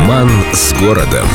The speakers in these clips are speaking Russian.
Роман с городом.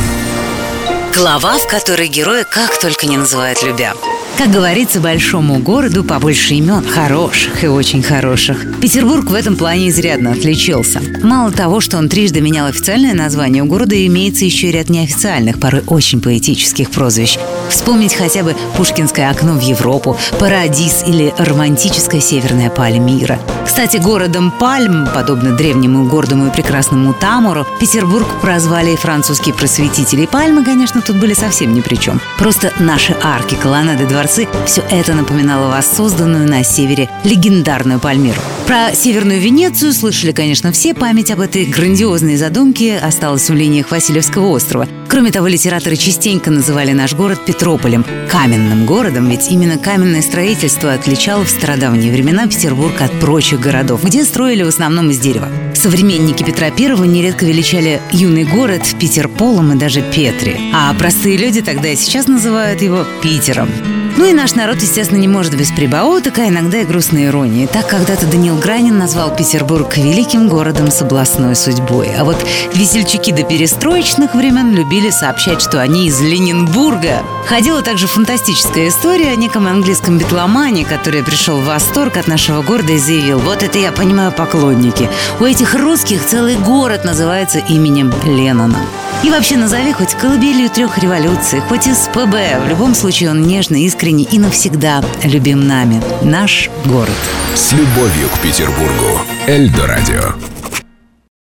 Глава, в которой героя как только не называют любя. Как говорится, большому городу побольше имен, хороших и очень хороших. Петербург в этом плане изрядно отличился. Мало того, что он трижды менял официальное название, у города имеется еще ряд неофициальных, порой очень поэтических прозвищ. Вспомнить хотя бы Пушкинское окно в Европу, Парадис или романтическая северная Пальмира. Кстати, городом Пальм, подобно древнему гордому и прекрасному Тамору, Петербург прозвали и французские просветители. Пальмы, конечно, тут были совсем ни при чем. Просто наши арки, колоннады, дворцы – все это напоминало воссозданную на севере легендарную Пальмиру. Про Северную Венецию слышали, конечно, все. Память об этой грандиозной задумке осталась в линиях Васильевского острова. Кроме того, литераторы частенько называли наш город Петрополем, каменным городом, ведь именно каменное строительство отличало в стародавние времена Петербург от прочих городов, где строили в основном из дерева. Современники Петра I нередко величали юный город Питерполом и даже Петри, а простые люди тогда и сейчас называют его Питером. Ну и наш народ, естественно, не может без прибауток, а иногда и грустной иронии. Так когда-то Даниил Гранин назвал Петербург великим городом с областной судьбой. А вот весельчаки до перестроечных времен любили сообщать, что они из Ленингурга. Ходила также фантастическая история о неком английском битломане, который пришел в восторг от нашего города и заявил, вот это я понимаю поклонники. У этих русских целый город называется именем Леннона. И вообще назови хоть колыбелью трех революций, хоть из ПБ. В любом случае он нежно, искренне и навсегда любим нами. Наш город. С любовью к Петербургу. Эльдо радио.